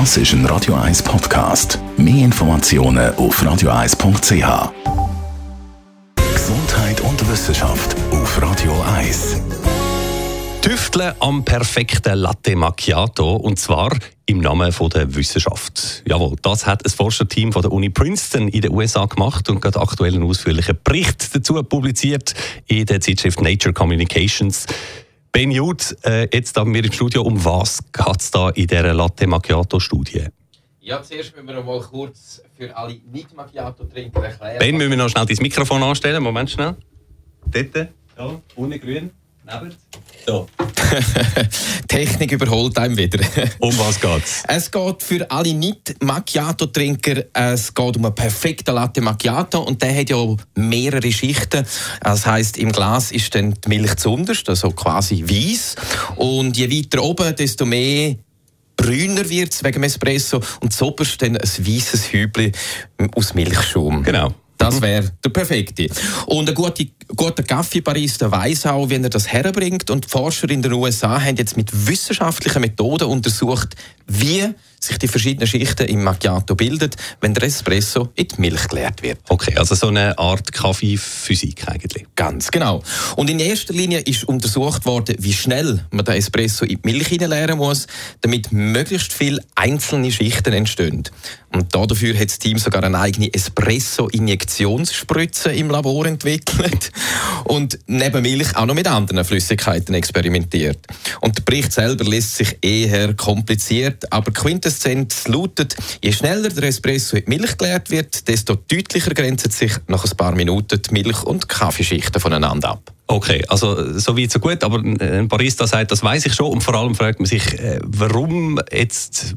Das ist ein Radio 1 Podcast. Mehr Informationen auf radio1.ch. Gesundheit und Wissenschaft auf Radio 1. Tüfteln am perfekten Latte Macchiato und zwar im Namen von der Wissenschaft. Jawohl, das hat ein Forscherteam von der Uni Princeton in den USA gemacht und gerade aktuell einen ausführlichen Bericht dazu publiziert in der Zeitschrift Nature Communications. Ben Jud, äh, jetzt haben wir im Studio. Um was geht es da in dieser Latte Macchiato-Studie? Ja, zuerst müssen wir noch mal kurz für alle Nicht-Macchiato-Trinker erklären. Ben, müssen wir noch schnell dein Mikrofon anstellen? Moment schnell. Dort. Ja, unten grün. Neben. So. Technik überholt einem wieder. Um was geht's? Es geht für alle Nicht-Macchiato-Trinker es geht um einen perfekten Latte Macchiato und der hat ja mehrere Schichten. Das heißt, im Glas ist dann die Milch zuunterst, also quasi weiß. Und je weiter oben, desto mehr brüner wird es wegen dem Espresso und zoberst dann ein weißes Hübli aus Milchschaum. Genau. Das wäre der perfekte. Und ein guter, guter Kaffeebarista weiß auch, wie er das herbringt. Und Forscher in den USA haben jetzt mit wissenschaftlichen Methoden untersucht, wie sich die verschiedenen Schichten im Macchiato bilden, wenn der Espresso in die Milch geleert wird. Okay, also so eine Art Kaffeephysik eigentlich. Ganz genau. Und in erster Linie ist untersucht worden, wie schnell man den Espresso in die Milch hineinleeren muss, damit möglichst viele einzelne Schichten entstehen. Und dafür hat das Team sogar eine eigene Espresso-Injektionsspritze im Labor entwickelt und neben Milch auch noch mit anderen Flüssigkeiten experimentiert. Und der Bericht selber lässt sich eher kompliziert, aber Quintessenz lautet, je schneller der Espresso in die Milch geleert wird, desto deutlicher grenzen sich nach ein paar Minuten die Milch- und Kaffeeschichten voneinander ab. Okay, also so weit so gut, aber ein Barista sagt, das weiß ich schon und vor allem fragt man sich, äh, warum jetzt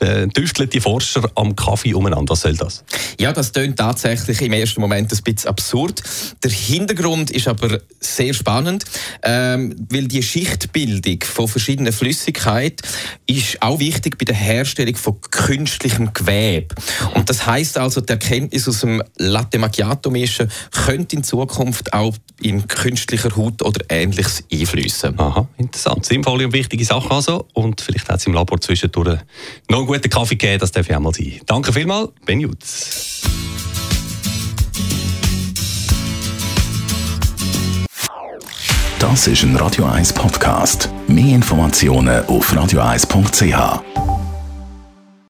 äh, tüfteln die Forscher am Kaffee umeinander? Was soll das? Ja, das tönt tatsächlich im ersten Moment ein bisschen absurd. Der Hintergrund ist aber sehr spannend, ähm, weil die Schichtbildung von verschiedenen Flüssigkeiten ist auch wichtig bei der Herstellung von künstlichem Gewebe. Und das heißt also, die Erkenntnis aus dem Latte Macchiato mischen könnte in Zukunft auch in künstlicher Haut oder Ähnliches einfließen. Aha, interessant. Sinnvolle und wichtige Sache also. Und vielleicht hat es im Labor zwischendurch noch guten Kaffee gegeben, das darf ja auch mal sein. Danke vielmals, Ben Jutz. Das ist ein Radio 1 Podcast. Mehr Informationen auf radio1.ch.